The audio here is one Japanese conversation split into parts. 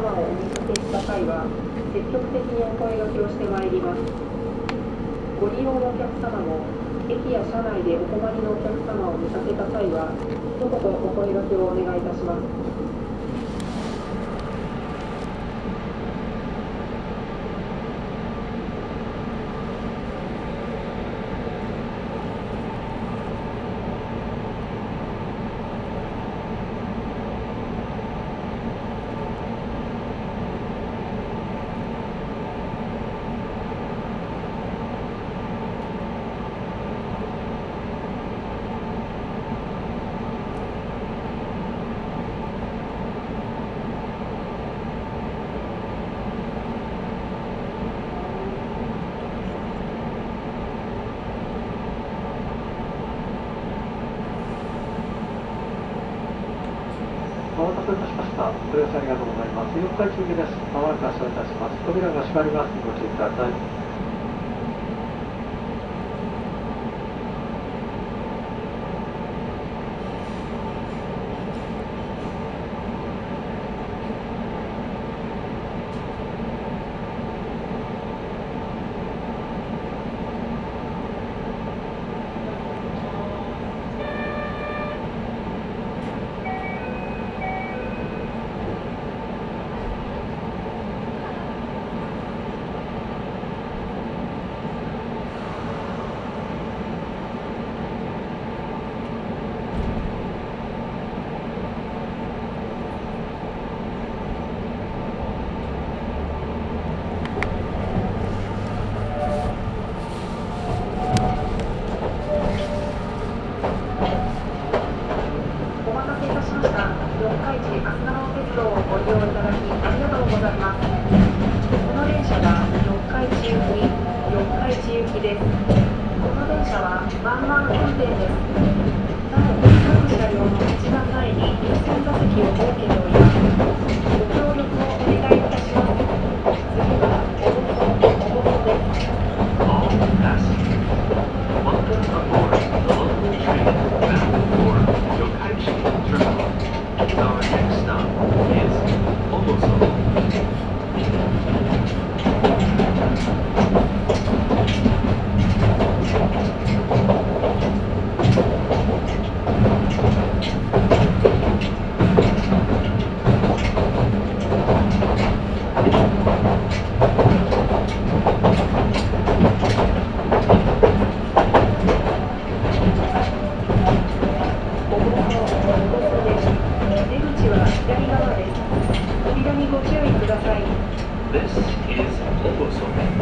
様をお見かけした際は積極的にお声掛けをしてまいります。ご利用のお客様も駅や車内でお困りのお客様を見かけた際は一言お声掛けをお願いいたします。ありがとうございます。4回中です。まもなく発車いたします。扉が閉まります。ご注意ください。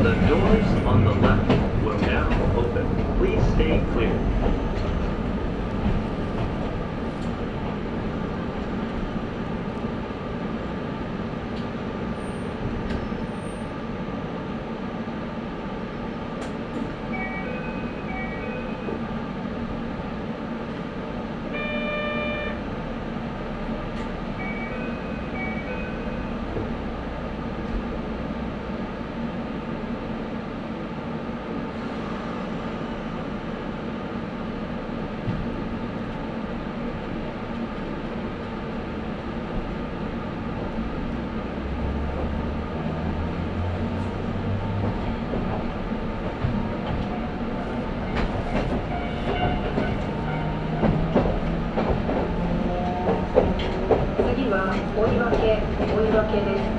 The doors on the left will now open. Please stay clear. querer.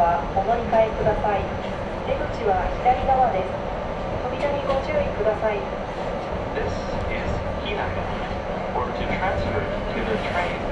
はお乗り換えください出口は左側です扉にご注意ください This is Hinaga. Or to transfer to the train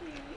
Please.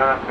not